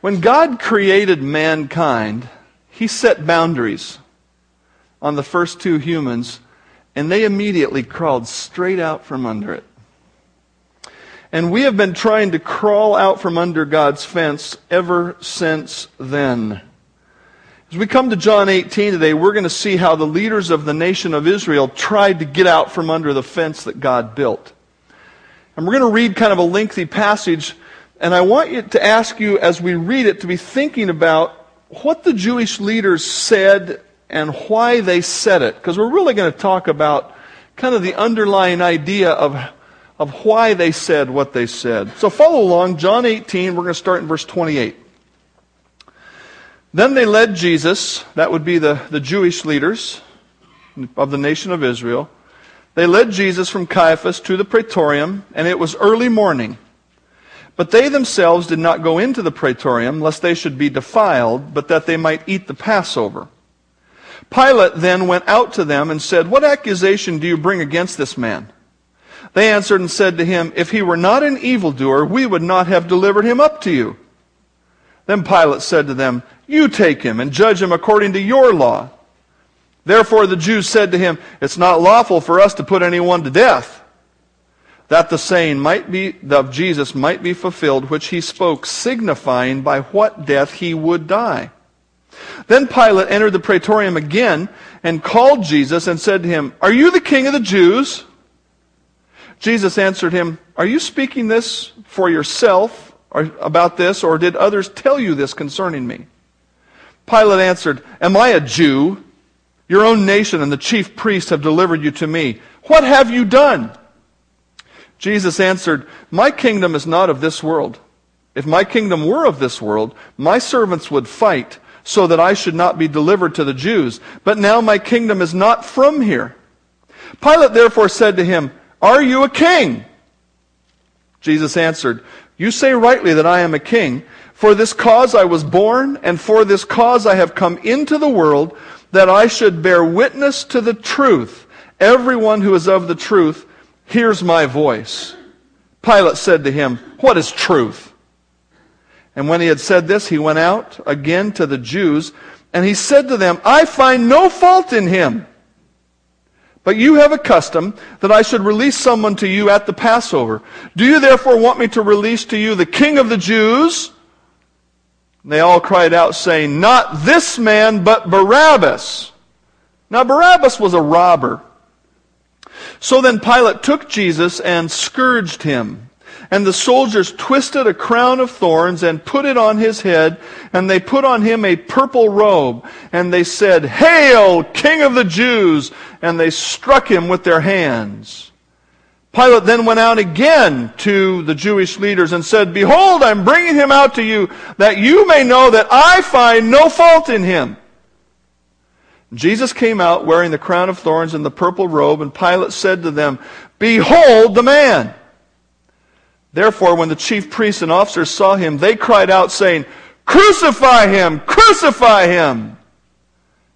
When God created mankind, he set boundaries on the first two humans, and they immediately crawled straight out from under it. And we have been trying to crawl out from under God's fence ever since then. As we come to John 18 today, we're going to see how the leaders of the nation of Israel tried to get out from under the fence that God built. And we're going to read kind of a lengthy passage, and I want you to ask you as we read it to be thinking about what the Jewish leaders said and why they said it. Because we're really going to talk about kind of the underlying idea of, of why they said what they said. So follow along, John 18, we're going to start in verse 28. Then they led Jesus, that would be the, the Jewish leaders of the nation of Israel. They led Jesus from Caiaphas to the praetorium, and it was early morning. But they themselves did not go into the praetorium, lest they should be defiled, but that they might eat the Passover. Pilate then went out to them and said, What accusation do you bring against this man? They answered and said to him, If he were not an evildoer, we would not have delivered him up to you. Then Pilate said to them, You take him and judge him according to your law. Therefore the Jews said to him, It's not lawful for us to put anyone to death. That the saying might be of Jesus might be fulfilled, which he spoke, signifying by what death he would die. Then Pilate entered the praetorium again and called Jesus and said to him, Are you the king of the Jews? Jesus answered him, Are you speaking this for yourself? or about this, or did others tell you this concerning me? Pilate answered, Am I a Jew? Your own nation and the chief priests have delivered you to me. What have you done? Jesus answered, My kingdom is not of this world. If my kingdom were of this world, my servants would fight so that I should not be delivered to the Jews. But now my kingdom is not from here. Pilate therefore said to him, Are you a king? Jesus answered, you say rightly that I am a king. For this cause I was born, and for this cause I have come into the world, that I should bear witness to the truth. Everyone who is of the truth hears my voice. Pilate said to him, What is truth? And when he had said this, he went out again to the Jews, and he said to them, I find no fault in him. But you have a custom that I should release someone to you at the Passover. Do you therefore want me to release to you the king of the Jews? And they all cried out, saying, Not this man, but Barabbas. Now, Barabbas was a robber. So then Pilate took Jesus and scourged him. And the soldiers twisted a crown of thorns and put it on his head, and they put on him a purple robe, and they said, Hail, King of the Jews! And they struck him with their hands. Pilate then went out again to the Jewish leaders and said, Behold, I'm bringing him out to you, that you may know that I find no fault in him. Jesus came out wearing the crown of thorns and the purple robe, and Pilate said to them, Behold the man! Therefore, when the chief priests and officers saw him, they cried out, saying, Crucify him! Crucify him!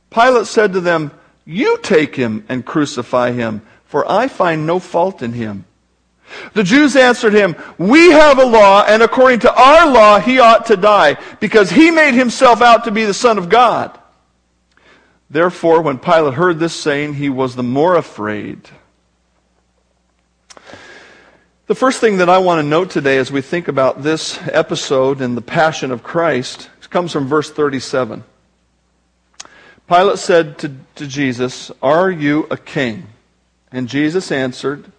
Pilate said to them, You take him and crucify him, for I find no fault in him. The Jews answered him, We have a law, and according to our law he ought to die, because he made himself out to be the Son of God. Therefore, when Pilate heard this saying, he was the more afraid. The first thing that I want to note today as we think about this episode in the Passion of Christ comes from verse 37. Pilate said to, to Jesus, Are you a king? And Jesus answered,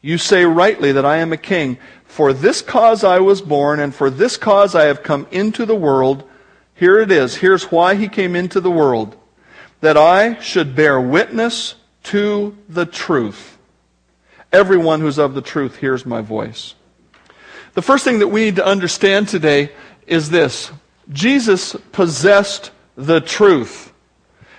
You say rightly that I am a king. For this cause I was born, and for this cause I have come into the world. Here it is. Here's why he came into the world. That I should bear witness to the truth. Everyone who's of the truth hears my voice. The first thing that we need to understand today is this Jesus possessed the truth.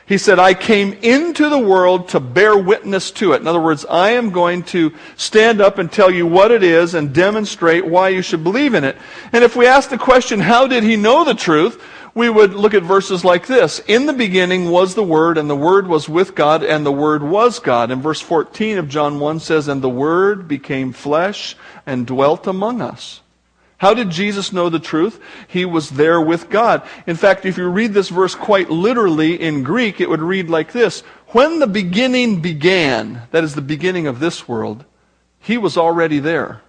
He said, I came into the world to bear witness to it. In other words, I am going to stand up and tell you what it is and demonstrate why you should believe in it. And if we ask the question, how did he know the truth? We would look at verses like this. In the beginning was the Word, and the Word was with God, and the Word was God. And verse 14 of John 1 says, And the Word became flesh and dwelt among us. How did Jesus know the truth? He was there with God. In fact, if you read this verse quite literally in Greek, it would read like this. When the beginning began, that is the beginning of this world, he was already there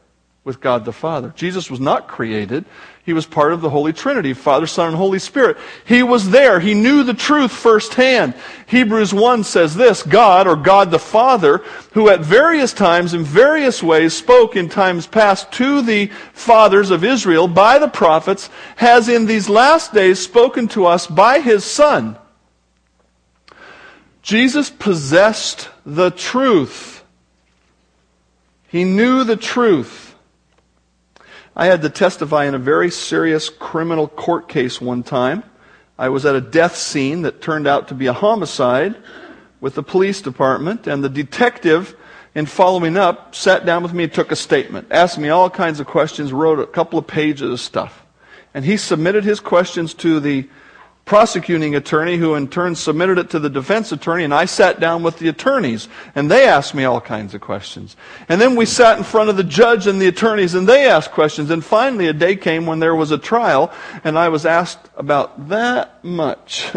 with God the Father. Jesus was not created. He was part of the Holy Trinity, Father, Son, and Holy Spirit. He was there. He knew the truth firsthand. Hebrews 1 says this, God, or God the Father, who at various times in various ways spoke in times past to the fathers of Israel by the prophets, has in these last days spoken to us by his Son. Jesus possessed the truth. He knew the truth. I had to testify in a very serious criminal court case one time. I was at a death scene that turned out to be a homicide with the police department, and the detective, in following up, sat down with me, took a statement, asked me all kinds of questions, wrote a couple of pages of stuff. And he submitted his questions to the prosecuting attorney who in turn submitted it to the defense attorney and I sat down with the attorneys and they asked me all kinds of questions. And then we sat in front of the judge and the attorneys and they asked questions and finally a day came when there was a trial and I was asked about that much.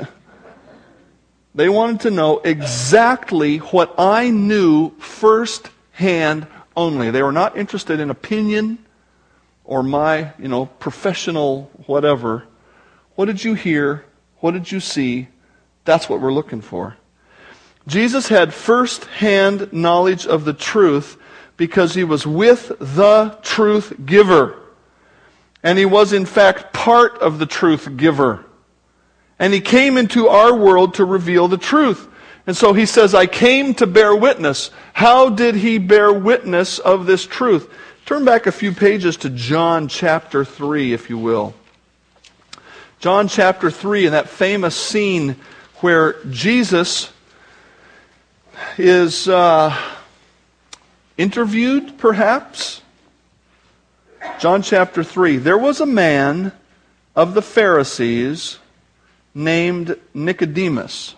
they wanted to know exactly what I knew firsthand only. They were not interested in opinion or my, you know, professional whatever. What did you hear? What did you see? That's what we're looking for. Jesus had first hand knowledge of the truth because he was with the truth giver. And he was, in fact, part of the truth giver. And he came into our world to reveal the truth. And so he says, I came to bear witness. How did he bear witness of this truth? Turn back a few pages to John chapter 3, if you will. John chapter 3, in that famous scene where Jesus is uh, interviewed, perhaps. John chapter 3. There was a man of the Pharisees named Nicodemus.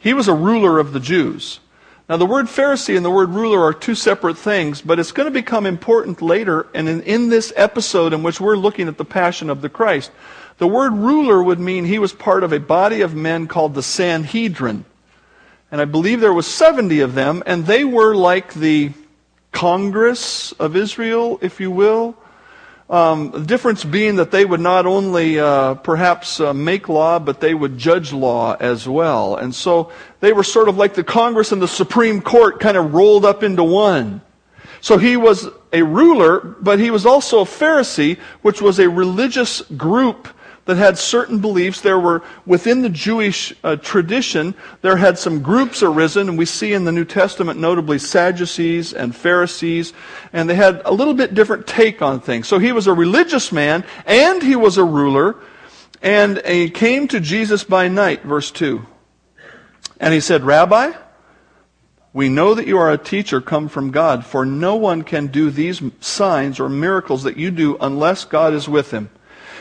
He was a ruler of the Jews. Now, the word Pharisee and the word ruler are two separate things, but it's going to become important later and in, in, this episode in which we're looking at the passion of the Christ. The word ruler would mean he was part of a body of men called the Sanhedrin. And I believe there was 70 of them, and they were like the Congress of Israel, if you will. Um, the difference being that they would not only uh, perhaps uh, make law, but they would judge law as well. And so they were sort of like the Congress and the Supreme Court kind of rolled up into one. So he was a ruler, but he was also a Pharisee, which was a religious group that had certain beliefs. There were, within the Jewish uh, tradition, there had some groups arisen, and we see in the New Testament notably Sadducees and Pharisees, and they had a little bit different take on things. So he was a religious man, and he was a ruler, and he came to Jesus by night, verse 2. And he said, Rabbi, we know that you are a teacher come from God, for no one can do these signs or miracles that you do unless God is with him.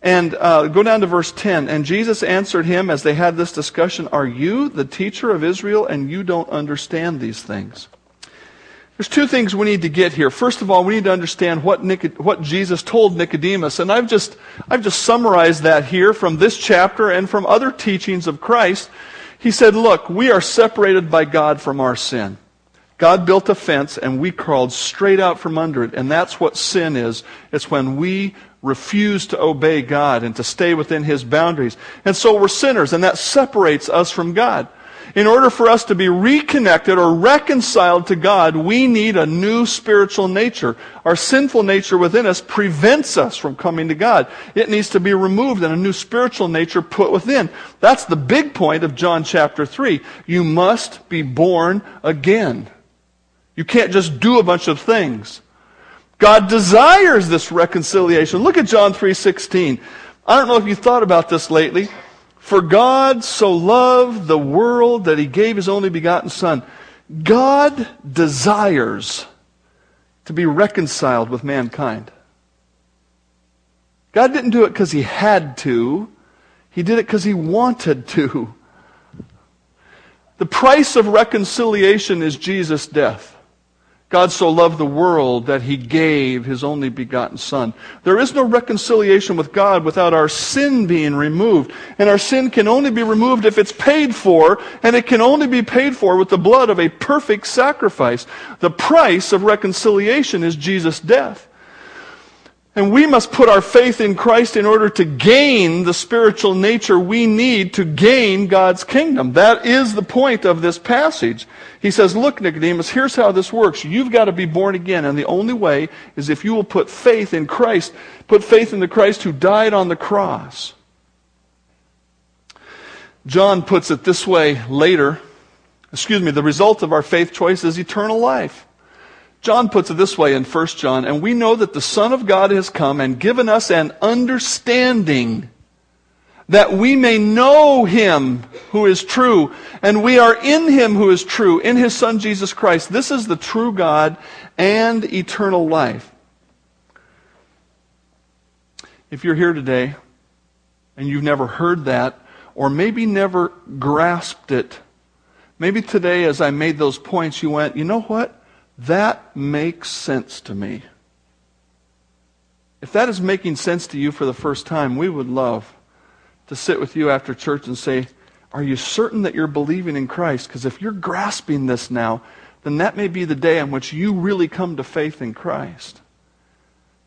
And uh, go down to verse 10. And Jesus answered him as they had this discussion Are you the teacher of Israel and you don't understand these things? There's two things we need to get here. First of all, we need to understand what, Nicod- what Jesus told Nicodemus. And I've just, I've just summarized that here from this chapter and from other teachings of Christ. He said, Look, we are separated by God from our sin. God built a fence and we crawled straight out from under it. And that's what sin is. It's when we refuse to obey God and to stay within His boundaries. And so we're sinners, and that separates us from God. In order for us to be reconnected or reconciled to God, we need a new spiritual nature. Our sinful nature within us prevents us from coming to God. It needs to be removed and a new spiritual nature put within. That's the big point of John chapter 3. You must be born again. You can't just do a bunch of things. God desires this reconciliation. Look at John 3:16. I don't know if you thought about this lately. For God so loved the world that he gave his only begotten Son. God desires to be reconciled with mankind. God didn't do it because he had to. He did it because he wanted to. The price of reconciliation is Jesus' death. God so loved the world that he gave his only begotten Son. There is no reconciliation with God without our sin being removed. And our sin can only be removed if it's paid for, and it can only be paid for with the blood of a perfect sacrifice. The price of reconciliation is Jesus' death. And we must put our faith in Christ in order to gain the spiritual nature we need to gain God's kingdom. That is the point of this passage. He says, Look, Nicodemus, here's how this works. You've got to be born again. And the only way is if you will put faith in Christ, put faith in the Christ who died on the cross. John puts it this way later. Excuse me, the result of our faith choice is eternal life. John puts it this way in 1 John, and we know that the Son of God has come and given us an understanding that we may know him who is true, and we are in him who is true, in his Son Jesus Christ. This is the true God and eternal life. If you're here today and you've never heard that, or maybe never grasped it, maybe today as I made those points, you went, you know what? That makes sense to me. If that is making sense to you for the first time, we would love to sit with you after church and say, Are you certain that you're believing in Christ? Because if you're grasping this now, then that may be the day on which you really come to faith in Christ.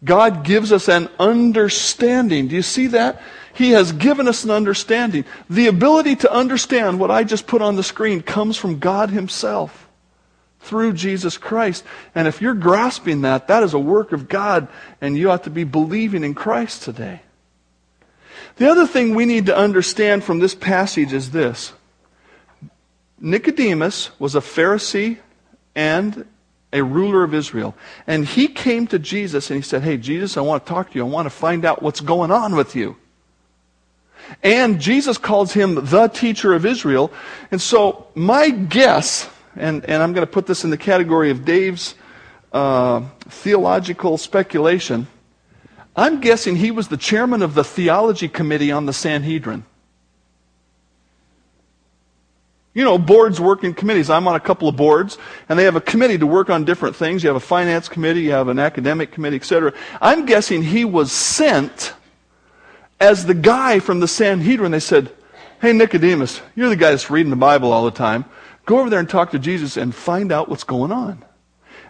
God gives us an understanding. Do you see that? He has given us an understanding. The ability to understand what I just put on the screen comes from God Himself through Jesus Christ. And if you're grasping that, that is a work of God, and you ought to be believing in Christ today. The other thing we need to understand from this passage is this Nicodemus was a Pharisee and a ruler of Israel. And he came to Jesus and he said, Hey, Jesus, I want to talk to you. I want to find out what's going on with you. And Jesus calls him the teacher of Israel. And so, my guess and, and I'm going to put this in the category of Dave's uh, theological speculation. I'm guessing he was the chairman of the theology committee on the Sanhedrin. You know, boards work in committees. I'm on a couple of boards, and they have a committee to work on different things. You have a finance committee, you have an academic committee, etc. I'm guessing he was sent as the guy from the Sanhedrin. They said, Hey, Nicodemus, you're the guy that's reading the Bible all the time. Go over there and talk to Jesus and find out what's going on.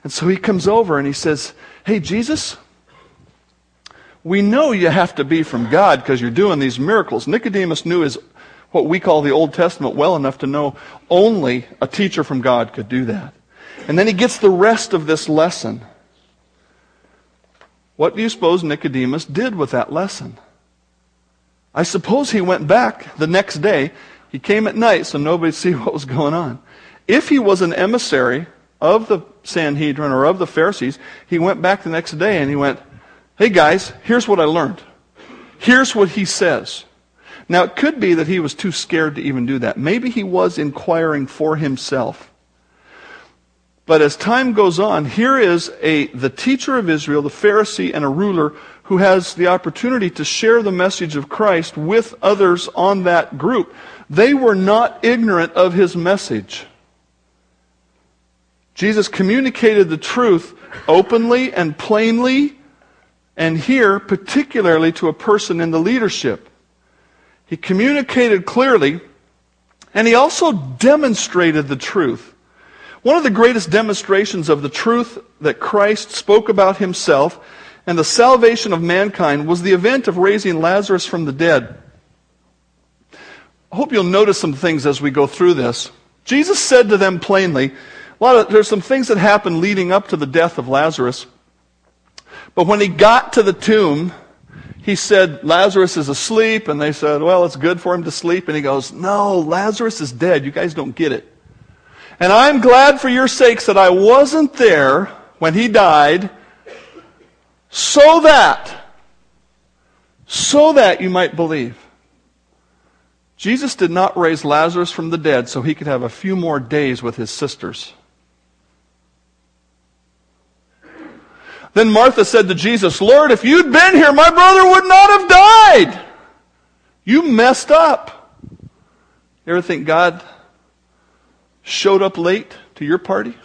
And so he comes over and he says, Hey, Jesus, we know you have to be from God because you're doing these miracles. Nicodemus knew his, what we call the Old Testament well enough to know only a teacher from God could do that. And then he gets the rest of this lesson. What do you suppose Nicodemus did with that lesson? I suppose he went back the next day he came at night so nobody see what was going on. If he was an emissary of the Sanhedrin or of the Pharisees, he went back the next day and he went, Hey guys, here's what I learned. Here's what he says. Now, it could be that he was too scared to even do that. Maybe he was inquiring for himself. But as time goes on, here is a, the teacher of Israel, the Pharisee, and a ruler who has the opportunity to share the message of Christ with others on that group. They were not ignorant of his message. Jesus communicated the truth openly and plainly, and here, particularly to a person in the leadership. He communicated clearly, and he also demonstrated the truth. One of the greatest demonstrations of the truth that Christ spoke about himself and the salvation of mankind was the event of raising Lazarus from the dead. I hope you'll notice some things as we go through this. Jesus said to them plainly, a lot of, there's some things that happened leading up to the death of Lazarus. But when he got to the tomb, he said, Lazarus is asleep. And they said, well, it's good for him to sleep. And he goes, no, Lazarus is dead. You guys don't get it. And I'm glad for your sakes that I wasn't there when he died so that, so that you might believe. Jesus did not raise Lazarus from the dead so he could have a few more days with his sisters. Then Martha said to Jesus, Lord, if you'd been here, my brother would not have died. You messed up. You ever think God showed up late to your party?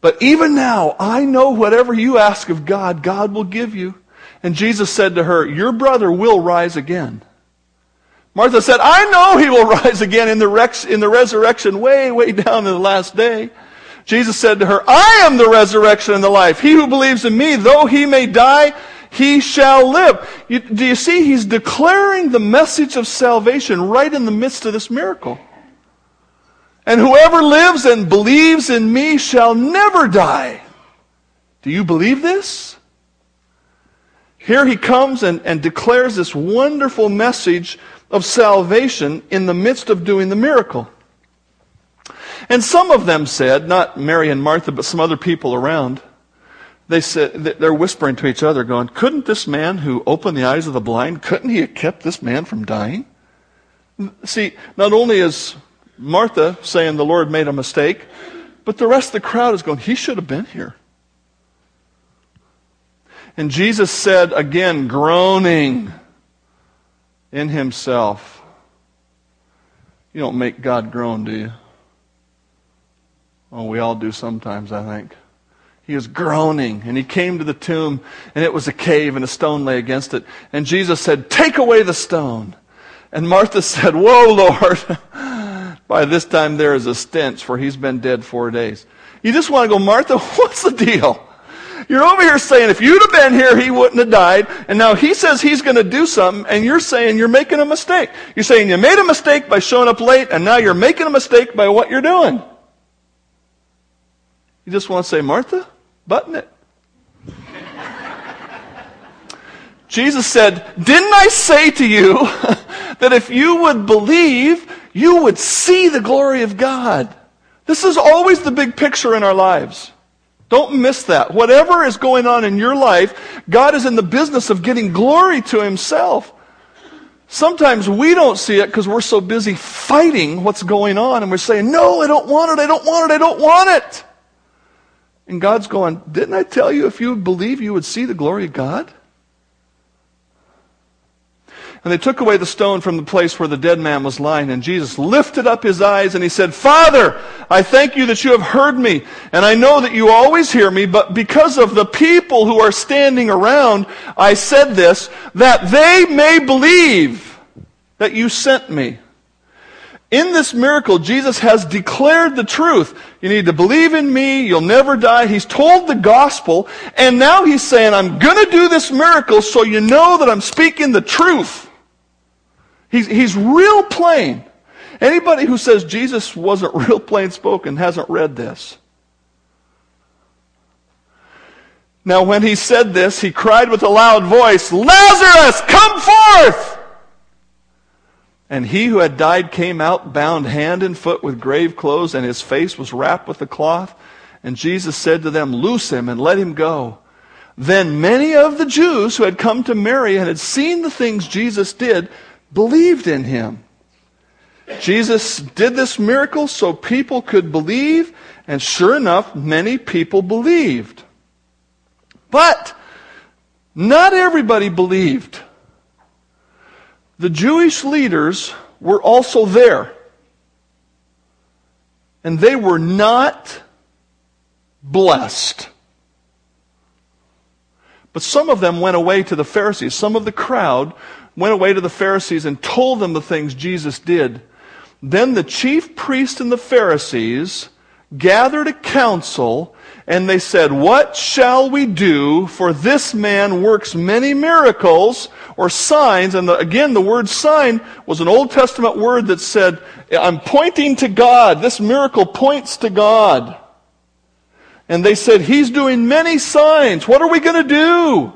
But even now, I know whatever you ask of God, God will give you. And Jesus said to her, Your brother will rise again. Martha said, I know he will rise again in the, rex, in the resurrection way, way down in the last day. Jesus said to her, I am the resurrection and the life. He who believes in me, though he may die, he shall live. You, do you see? He's declaring the message of salvation right in the midst of this miracle. And whoever lives and believes in me shall never die. Do you believe this? Here he comes and, and declares this wonderful message of salvation in the midst of doing the miracle. And some of them said, not Mary and Martha, but some other people around, they said, they're whispering to each other, going, couldn't this man who opened the eyes of the blind, couldn't he have kept this man from dying? See, not only is Martha saying the Lord made a mistake, but the rest of the crowd is going, he should have been here. And Jesus said again, groaning in himself, You don't make God groan, do you? Oh, we all do sometimes, I think. He was groaning, and he came to the tomb, and it was a cave, and a stone lay against it. And Jesus said, Take away the stone. And Martha said, Whoa, Lord. By this time there is a stench, for he's been dead four days. You just want to go, Martha, what's the deal? You're over here saying if you'd have been here, he wouldn't have died. And now he says he's going to do something, and you're saying you're making a mistake. You're saying you made a mistake by showing up late, and now you're making a mistake by what you're doing. You just want to say, Martha, button it. Jesus said, Didn't I say to you that if you would believe, you would see the glory of God? This is always the big picture in our lives. Don't miss that. Whatever is going on in your life, God is in the business of getting glory to Himself. Sometimes we don't see it because we're so busy fighting what's going on and we're saying, No, I don't want it, I don't want it, I don't want it. And God's going, Didn't I tell you if you would believe, you would see the glory of God? And they took away the stone from the place where the dead man was lying. And Jesus lifted up his eyes and he said, Father, I thank you that you have heard me. And I know that you always hear me, but because of the people who are standing around, I said this, that they may believe that you sent me. In this miracle, Jesus has declared the truth. You need to believe in me. You'll never die. He's told the gospel. And now he's saying, I'm going to do this miracle so you know that I'm speaking the truth. He's, he's real plain. Anybody who says Jesus wasn't real plain spoken hasn't read this. Now, when he said this, he cried with a loud voice, Lazarus, come forth! And he who had died came out, bound hand and foot with grave clothes, and his face was wrapped with a cloth. And Jesus said to them, Loose him and let him go. Then many of the Jews who had come to Mary and had seen the things Jesus did believed in him. Jesus did this miracle so people could believe, and sure enough, many people believed. But not everybody believed. The Jewish leaders were also there. And they were not blessed. But some of them went away to the Pharisees. Some of the crowd went away to the Pharisees and told them the things Jesus did. Then the chief priests and the Pharisees gathered a council and they said, What shall we do? For this man works many miracles or signs. And the, again, the word sign was an Old Testament word that said, I'm pointing to God. This miracle points to God. And they said, He's doing many signs. What are we going to do?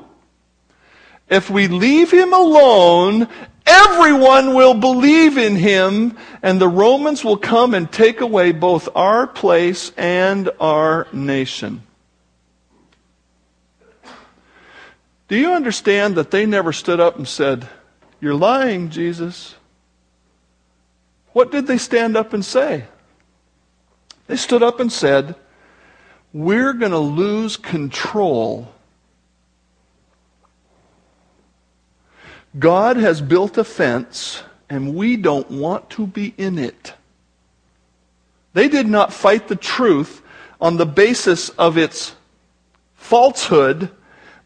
If we leave him alone, everyone will believe in him, and the Romans will come and take away both our place and our nation. Do you understand that they never stood up and said, You're lying, Jesus. What did they stand up and say? They stood up and said, We're going to lose control. God has built a fence, and we don't want to be in it. They did not fight the truth on the basis of its falsehood.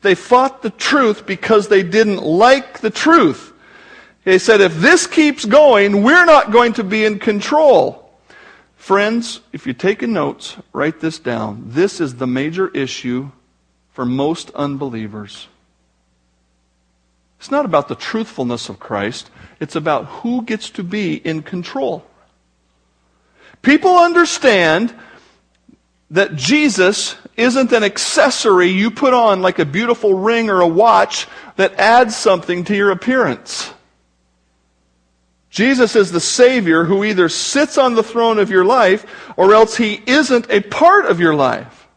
They fought the truth because they didn't like the truth. They said, if this keeps going, we're not going to be in control. Friends, if you're taking notes, write this down. This is the major issue for most unbelievers. It's not about the truthfulness of Christ, it's about who gets to be in control. People understand that Jesus isn't an accessory you put on like a beautiful ring or a watch that adds something to your appearance. Jesus is the Savior who either sits on the throne of your life or else he isn't a part of your life.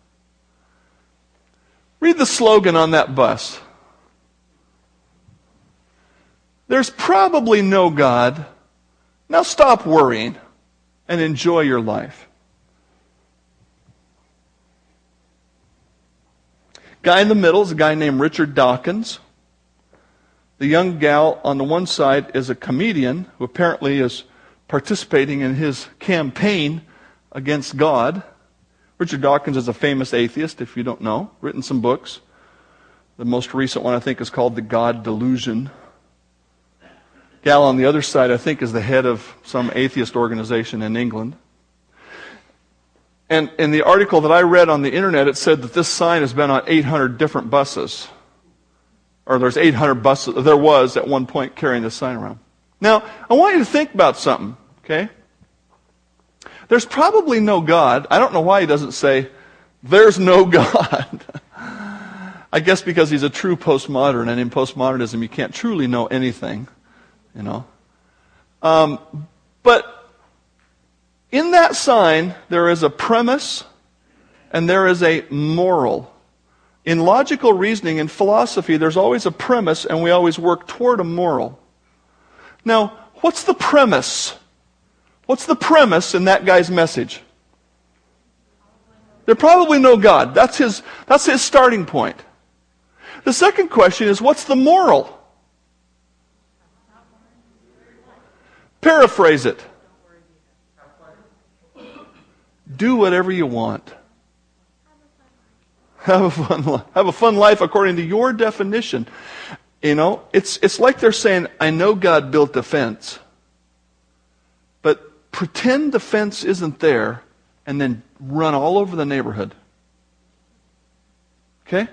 Read the slogan on that bus. There's probably no God. Now stop worrying and enjoy your life. Guy in the middle is a guy named Richard Dawkins. The young gal on the one side is a comedian who apparently is participating in his campaign against God. Richard Dawkins is a famous atheist, if you don't know, written some books. The most recent one, I think, is called The God Delusion gal on the other side, I think, is the head of some atheist organization in England. And in the article that I read on the internet, it said that this sign has been on 800 different buses. Or there's 800 buses, there was at one point carrying this sign around. Now, I want you to think about something, okay? There's probably no God. I don't know why he doesn't say, there's no God. I guess because he's a true postmodern, and in postmodernism, you can't truly know anything you know. Um, but in that sign, there is a premise and there is a moral. In logical reasoning and philosophy, there's always a premise and we always work toward a moral. Now, what's the premise? What's the premise in that guy's message? There's probably no God. That's his, that's his starting point. The second question is what's the moral? Paraphrase it. Do whatever you want. Have a fun, life. have a fun life according to your definition. You know, it's, it's like they're saying, I know God built a fence, but pretend the fence isn't there and then run all over the neighborhood. Okay?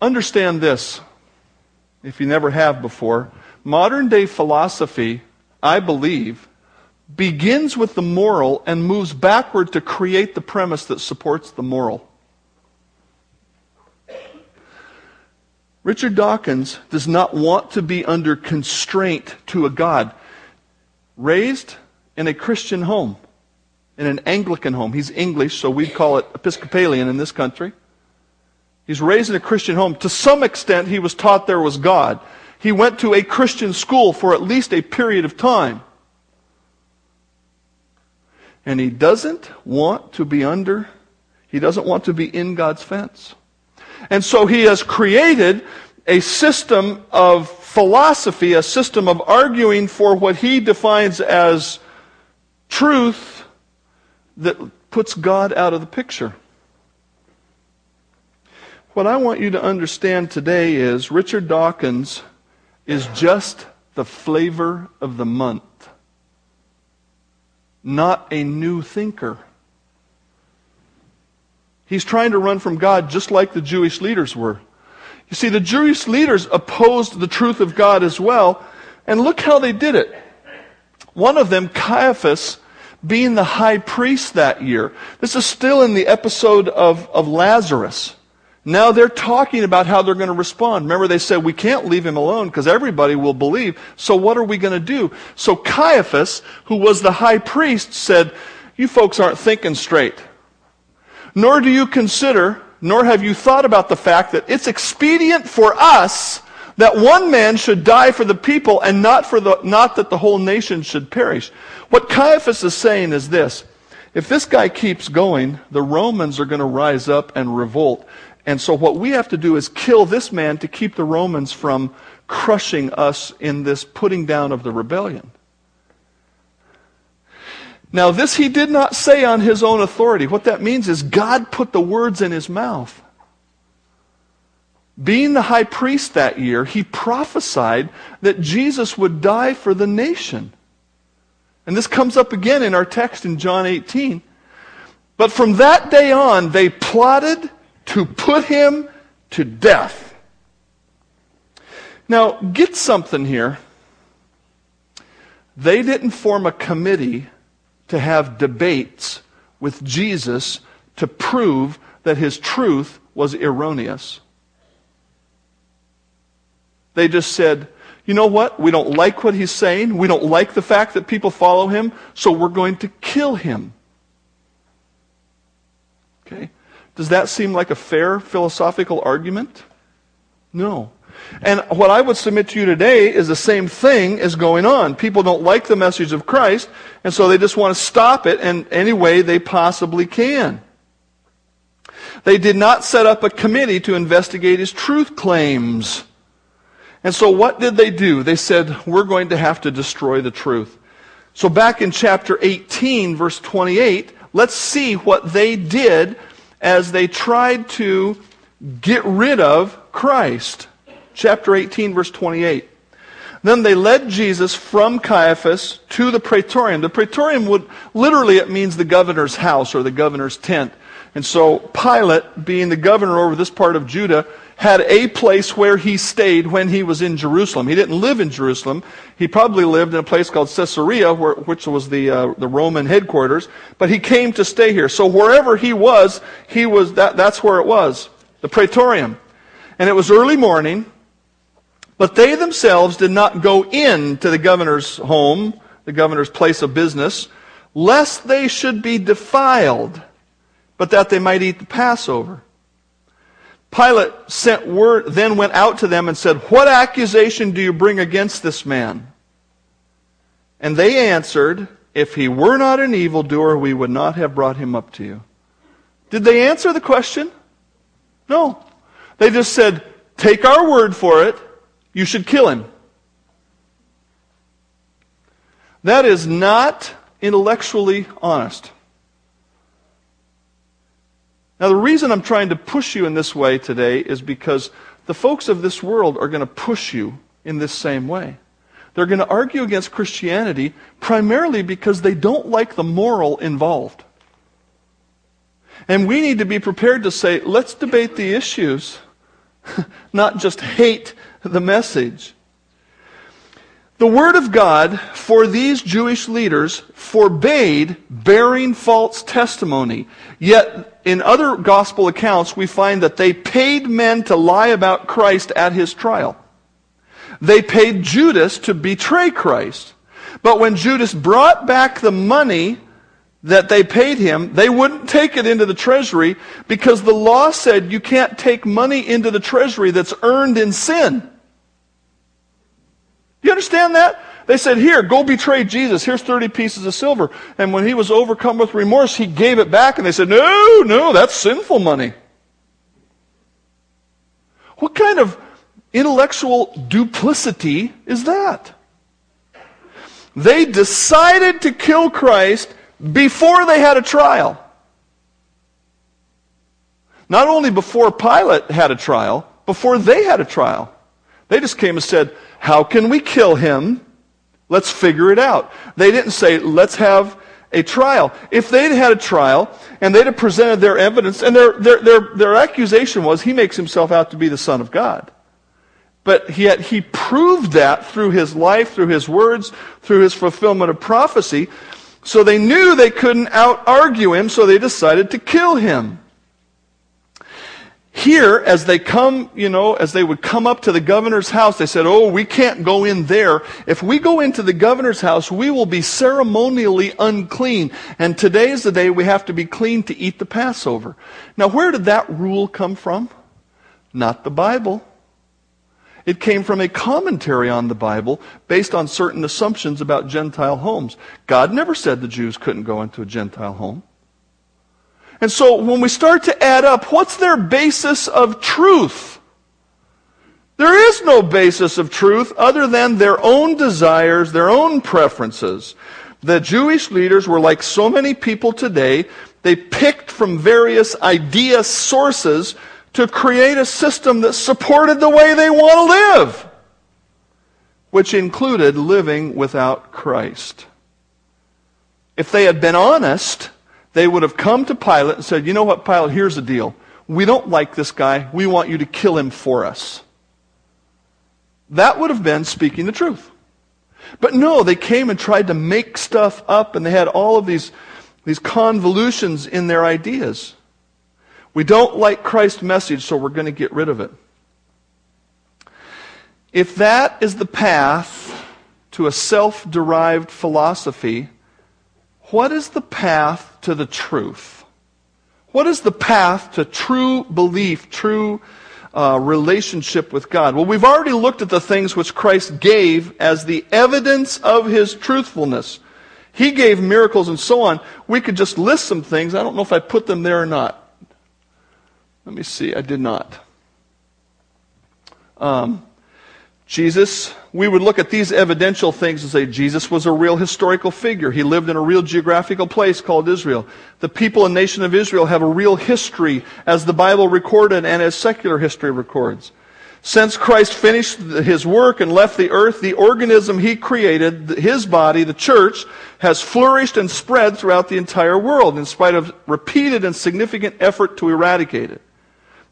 Understand this, if you never have before. Modern day philosophy, I believe, begins with the moral and moves backward to create the premise that supports the moral. Richard Dawkins does not want to be under constraint to a God. Raised in a Christian home, in an Anglican home. He's English, so we'd call it Episcopalian in this country. He's raised in a Christian home. To some extent, he was taught there was God. He went to a Christian school for at least a period of time. And he doesn't want to be under, he doesn't want to be in God's fence. And so he has created a system of philosophy, a system of arguing for what he defines as truth that puts God out of the picture. What I want you to understand today is Richard Dawkins is just the flavor of the month, not a new thinker. He's trying to run from God just like the Jewish leaders were. You see, the Jewish leaders opposed the truth of God as well, and look how they did it. One of them, Caiaphas, being the high priest that year. This is still in the episode of, of Lazarus. Now they're talking about how they're going to respond. Remember, they said, we can't leave him alone because everybody will believe. So what are we going to do? So Caiaphas, who was the high priest, said, you folks aren't thinking straight. Nor do you consider, nor have you thought about the fact that it's expedient for us That one man should die for the people and not, for the, not that the whole nation should perish. What Caiaphas is saying is this. If this guy keeps going, the Romans are going to rise up and revolt. And so what we have to do is kill this man to keep the Romans from crushing us in this putting down of the rebellion. Now, this he did not say on his own authority. What that means is God put the words in his mouth. Being the high priest that year, he prophesied that Jesus would die for the nation. And this comes up again in our text in John 18. But from that day on, they plotted to put him to death. Now, get something here. They didn't form a committee to have debates with Jesus to prove that his truth was erroneous. They just said, you know what? We don't like what he's saying. We don't like the fact that people follow him, so we're going to kill him. Okay? Does that seem like a fair philosophical argument? No. And what I would submit to you today is the same thing is going on. People don't like the message of Christ, and so they just want to stop it in any way they possibly can. They did not set up a committee to investigate his truth claims. And so what did they do? They said, we're going to have to destroy the truth. So back in chapter 18, verse 28, let's see what they did as they tried to get rid of Christ chapter 18, verse 28. Then they led Jesus from Caiaphas to the praetorium. The praetorium would, literally, it means the governor's house or the governor's tent. And so Pilate, being the governor over this part of Judah, had a place where he stayed when he was in Jerusalem. He didn't live in Jerusalem. He probably lived in a place called Caesarea, where, which was the, uh, the Roman headquarters. But he came to stay here. So wherever he was, he was that, that's where it was, the praetorium. And it was early morning, but they themselves did not go in to the governor's home, the governor's place of business, lest they should be defiled, but that they might eat the Passover. Pilate sent word, then went out to them and said, What accusation do you bring against this man? And they answered, If he were not an evildoer, we would not have brought him up to you. Did they answer the question? No. They just said, Take our word for it you should kill him. That is not intellectually honest. Now, the reason I'm trying to push you in this way today is because the folks of this world are going to push you in this same way. They're going to argue against Christianity primarily because they don't like the moral involved. And we need to be prepared to say, let's debate the issues, not just hate the message. The Word of God for these Jewish leaders forbade bearing false testimony. Yet, in other gospel accounts, we find that they paid men to lie about Christ at his trial. They paid Judas to betray Christ. But when Judas brought back the money that they paid him, they wouldn't take it into the treasury because the law said you can't take money into the treasury that's earned in sin. You understand that? They said, Here, go betray Jesus. Here's 30 pieces of silver. And when he was overcome with remorse, he gave it back. And they said, No, no, that's sinful money. What kind of intellectual duplicity is that? They decided to kill Christ before they had a trial. Not only before Pilate had a trial, before they had a trial. They just came and said, how can we kill him? Let's figure it out. They didn't say, let's have a trial. If they'd had a trial and they'd have presented their evidence, and their, their, their, their accusation was he makes himself out to be the Son of God. But yet he proved that through his life, through his words, through his fulfillment of prophecy. So they knew they couldn't out argue him, so they decided to kill him. Here, as they come, you know, as they would come up to the governor's house, they said, Oh, we can't go in there. If we go into the governor's house, we will be ceremonially unclean. And today is the day we have to be clean to eat the Passover. Now, where did that rule come from? Not the Bible. It came from a commentary on the Bible based on certain assumptions about Gentile homes. God never said the Jews couldn't go into a Gentile home. And so when we start to add up, what's their basis of truth? There is no basis of truth other than their own desires, their own preferences. The Jewish leaders were like so many people today. They picked from various idea sources to create a system that supported the way they want to live, which included living without Christ. If they had been honest, they would have come to Pilate and said, You know what, Pilate, here's the deal. We don't like this guy. We want you to kill him for us. That would have been speaking the truth. But no, they came and tried to make stuff up, and they had all of these, these convolutions in their ideas. We don't like Christ's message, so we're going to get rid of it. If that is the path to a self derived philosophy, what is the path to the truth? What is the path to true belief, true uh, relationship with God? Well, we've already looked at the things which Christ gave as the evidence of his truthfulness. He gave miracles and so on. We could just list some things. I don't know if I put them there or not. Let me see. I did not. Um, Jesus, we would look at these evidential things and say Jesus was a real historical figure. He lived in a real geographical place called Israel. The people and nation of Israel have a real history as the Bible recorded and as secular history records. Since Christ finished his work and left the earth, the organism he created, his body, the church, has flourished and spread throughout the entire world in spite of repeated and significant effort to eradicate it.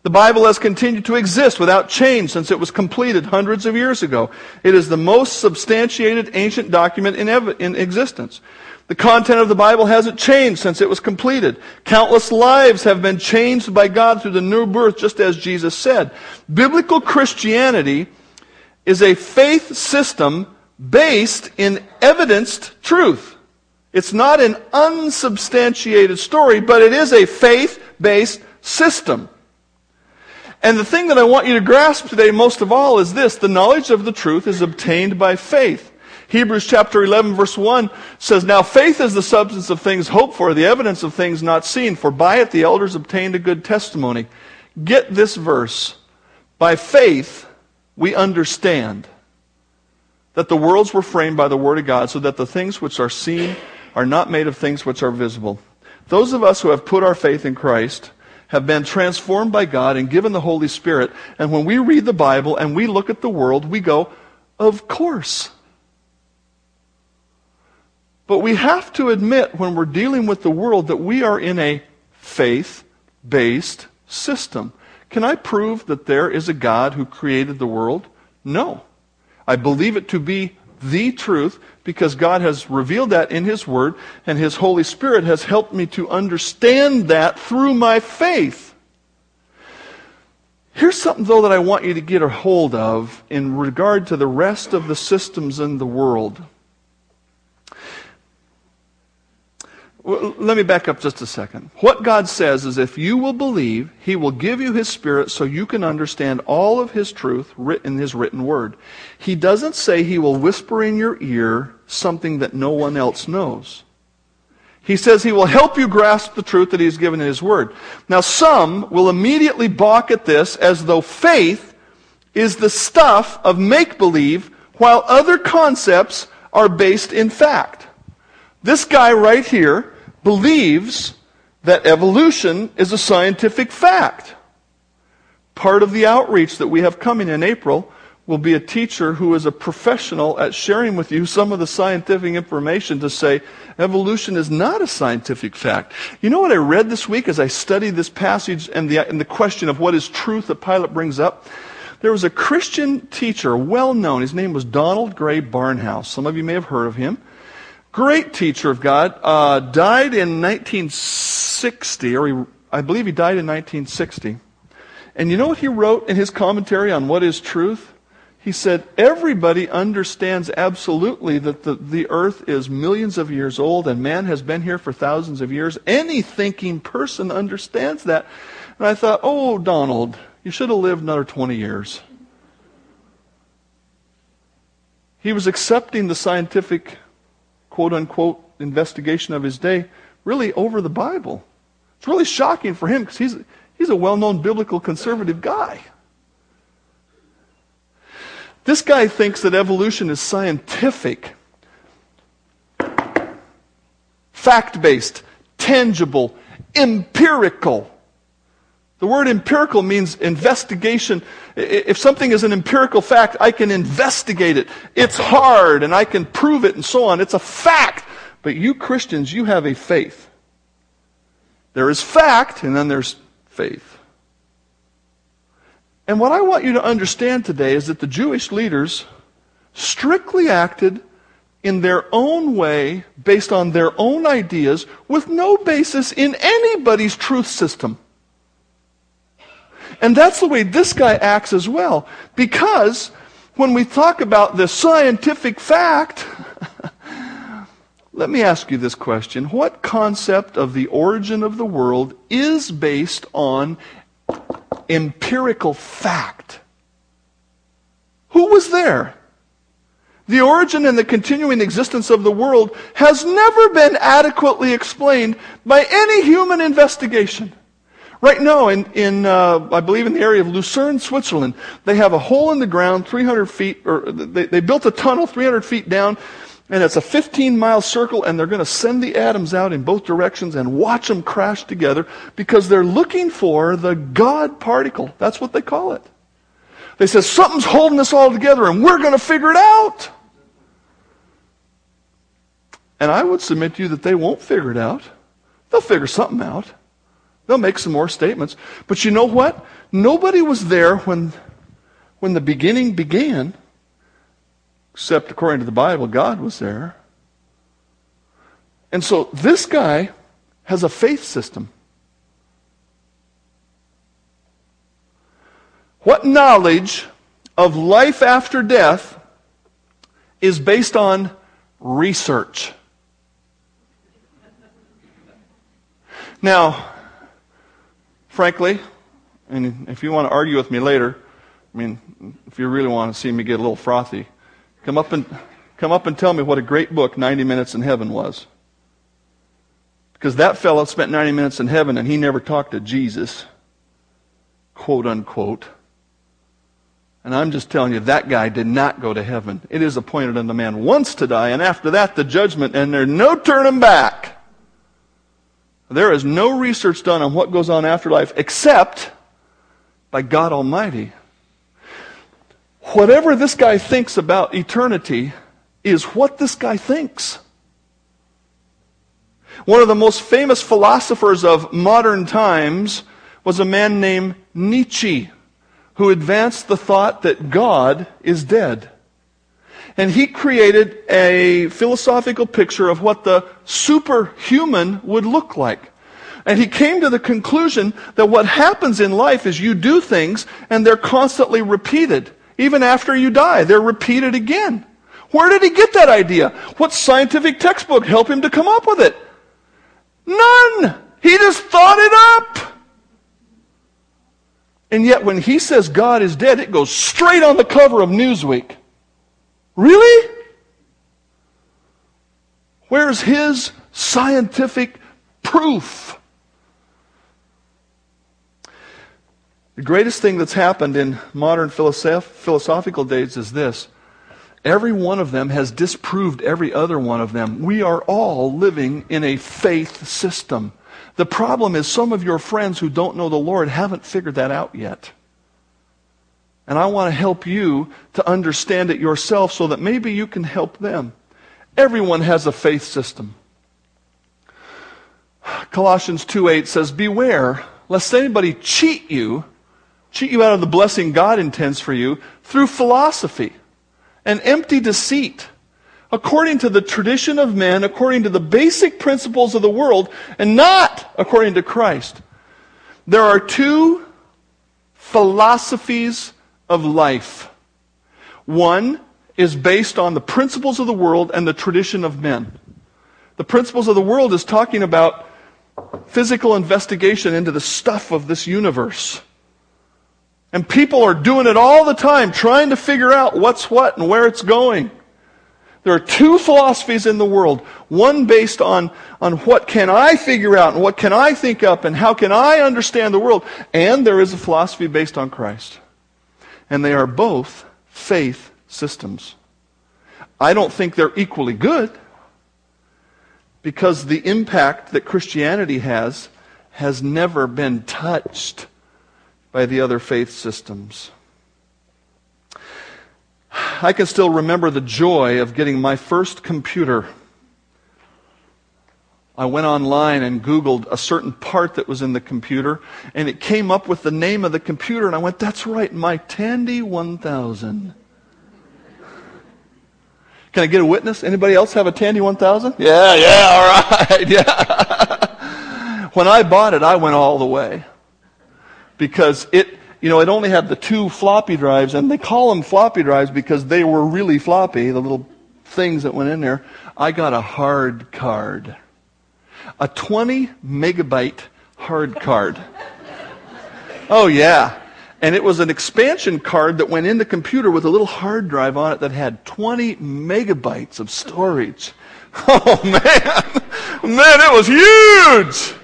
The Bible has continued to exist without change since it was completed hundreds of years ago. It is the most substantiated ancient document in, ev- in existence. The content of the Bible hasn't changed since it was completed. Countless lives have been changed by God through the new birth, just as Jesus said. Biblical Christianity is a faith system based in evidenced truth. It's not an unsubstantiated story, but it is a faith based system. And the thing that I want you to grasp today most of all is this the knowledge of the truth is obtained by faith. Hebrews chapter 11 verse 1 says, Now faith is the substance of things hoped for, the evidence of things not seen, for by it the elders obtained a good testimony. Get this verse. By faith we understand that the worlds were framed by the word of God, so that the things which are seen are not made of things which are visible. Those of us who have put our faith in Christ have been transformed by God and given the Holy Spirit. And when we read the Bible and we look at the world, we go, of course. But we have to admit when we're dealing with the world that we are in a faith based system. Can I prove that there is a God who created the world? No. I believe it to be the truth because God has revealed that in His Word, and His Holy Spirit has helped me to understand that through my faith. Here's something, though, that I want you to get a hold of in regard to the rest of the systems in the world. Let me back up just a second. What God says is if you will believe, He will give you His Spirit so you can understand all of His truth written in His written Word. He doesn't say He will whisper in your ear something that no one else knows. He says He will help you grasp the truth that He has given in His Word. Now, some will immediately balk at this as though faith is the stuff of make believe, while other concepts are based in fact. This guy right here believes that evolution is a scientific fact. Part of the outreach that we have coming in April will be a teacher who is a professional at sharing with you some of the scientific information to say evolution is not a scientific fact. You know what I read this week as I studied this passage and the, and the question of what is truth that Pilate brings up? There was a Christian teacher, well known. His name was Donald Grey Barnhouse. Some of you may have heard of him great teacher of God, uh, died in 1960, or he, I believe he died in 1960. And you know what he wrote in his commentary on what is truth? He said, Everybody understands absolutely that the, the earth is millions of years old and man has been here for thousands of years. Any thinking person understands that. And I thought, oh, Donald, you should have lived another 20 years. he was accepting the scientific, quote unquote, investigation of his day really over the Bible. It's really shocking for him because he's, he's a well known biblical conservative guy. This guy thinks that evolution is scientific, fact based, tangible, empirical. The word empirical means investigation. If something is an empirical fact, I can investigate it. It's hard and I can prove it and so on. It's a fact. But you Christians, you have a faith. There is fact and then there's faith. And what I want you to understand today is that the Jewish leaders strictly acted in their own way, based on their own ideas, with no basis in anybody's truth system. And that's the way this guy acts as well. Because when we talk about the scientific fact, let me ask you this question. What concept of the origin of the world is based on empirical fact. Who was there? The origin and the continuing existence of the world has never been adequately explained by any human investigation. Right now, in, in uh, I believe in the area of Lucerne, Switzerland, they have a hole in the ground, 300 feet, or they, they built a tunnel 300 feet down, and it's a 15 mile circle, and they're going to send the atoms out in both directions and watch them crash together because they're looking for the God particle. That's what they call it. They say, something's holding us all together, and we're going to figure it out. And I would submit to you that they won't figure it out. They'll figure something out. They'll make some more statements. But you know what? Nobody was there when, when the beginning began. Except according to the Bible, God was there. And so this guy has a faith system. What knowledge of life after death is based on research? Now, frankly, and if you want to argue with me later, I mean, if you really want to see me get a little frothy, Come up and, come up and tell me what a great book 90 Minutes in Heaven was. Because that fellow spent 90 minutes in heaven and he never talked to Jesus, quote unquote. And I'm just telling you, that guy did not go to heaven. It is appointed unto man once to die, and after that, the judgment, and there's no turning back. There is no research done on what goes on after life except by God Almighty whatever this guy thinks about eternity is what this guy thinks. One of the most famous philosophers of modern times was a man named Nietzsche, who advanced the thought that God is dead. And he created a philosophical picture of what the superhuman would look like. And he came to the conclusion that what happens in life is you do things and they're constantly repeated. Even after you die, they're repeated again. Where did he get that idea? What scientific textbook helped him to come up with it? None! He just thought it up! And yet, when he says God is dead, it goes straight on the cover of Newsweek. Really? Where's his scientific proof? The greatest thing that's happened in modern philosoph- philosophical days is this. Every one of them has disproved every other one of them. We are all living in a faith system. The problem is some of your friends who don't know the Lord haven't figured that out yet. And I want to help you to understand it yourself so that maybe you can help them. Everyone has a faith system. Colossians 2:8 says, "Beware lest anybody cheat you cheat you out of the blessing God intends for you through philosophy and empty deceit, according to the tradition of men, according to the basic principles of the world, and not according to Christ. There are two philosophies of life. One is based on the principles of the world and the tradition of men. The principles of the world is talking about physical investigation into the stuff of this universe. And people are doing it all the time, trying to figure out what's what and where it's going. There are two philosophies in the world. One based on, on what can I figure out and what can I think up and how can I understand the world. And there is a philosophy based on Christ. And they are both faith systems. I don't think they're equally good because the impact that Christianity has has never been touched by the other faith systems. I can still remember the joy of getting my first computer. I went online and Googled a certain part that was in the computer, and it came up with the name of the computer, and I went, That's right, my Tandy 1000. Can I get a witness? Anybody else have a Tandy 1000? Yeah, yeah, all right, yeah. when I bought it, I went all the way. Because it, you know, it only had the two floppy drives, and they call them floppy drives because they were really floppy, the little things that went in there. I got a hard card. A 20 megabyte hard card. Oh, yeah. And it was an expansion card that went in the computer with a little hard drive on it that had 20 megabytes of storage. Oh, man. Man, it was huge.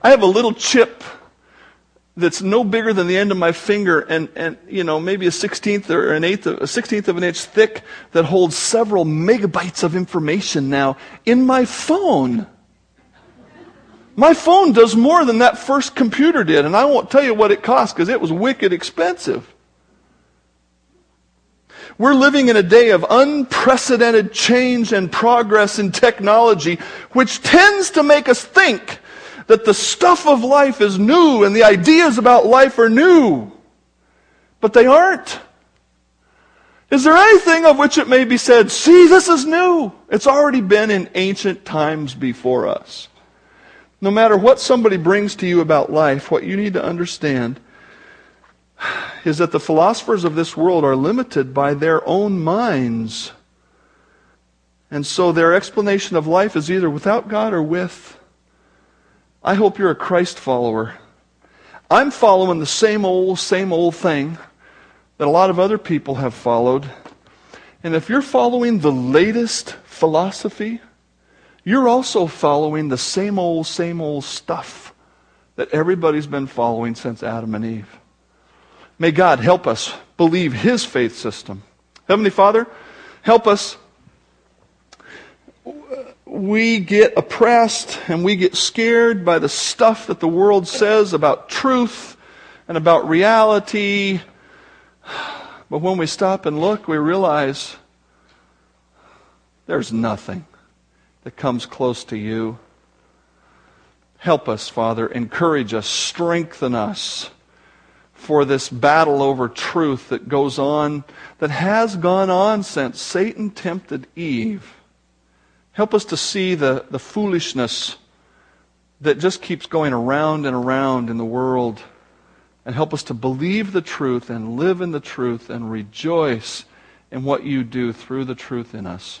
I have a little chip that's no bigger than the end of my finger and, and you know, maybe a sixteenth or an eighth of, a sixteenth of an inch thick that holds several megabytes of information now in my phone. My phone does more than that first computer did, and I won't tell you what it cost because it was wicked expensive. We're living in a day of unprecedented change and progress in technology, which tends to make us think that the stuff of life is new and the ideas about life are new. But they aren't. Is there anything of which it may be said, see, this is new? It's already been in ancient times before us. No matter what somebody brings to you about life, what you need to understand is that the philosophers of this world are limited by their own minds. And so their explanation of life is either without God or with. I hope you're a Christ follower. I'm following the same old, same old thing that a lot of other people have followed. And if you're following the latest philosophy, you're also following the same old, same old stuff that everybody's been following since Adam and Eve. May God help us believe His faith system. Heavenly Father, help us we get oppressed and we get scared by the stuff that the world says about truth and about reality. But when we stop and look, we realize there's nothing that comes close to you. Help us, Father. Encourage us. Strengthen us for this battle over truth that goes on, that has gone on since Satan tempted Eve. Help us to see the, the foolishness that just keeps going around and around in the world. And help us to believe the truth and live in the truth and rejoice in what you do through the truth in us.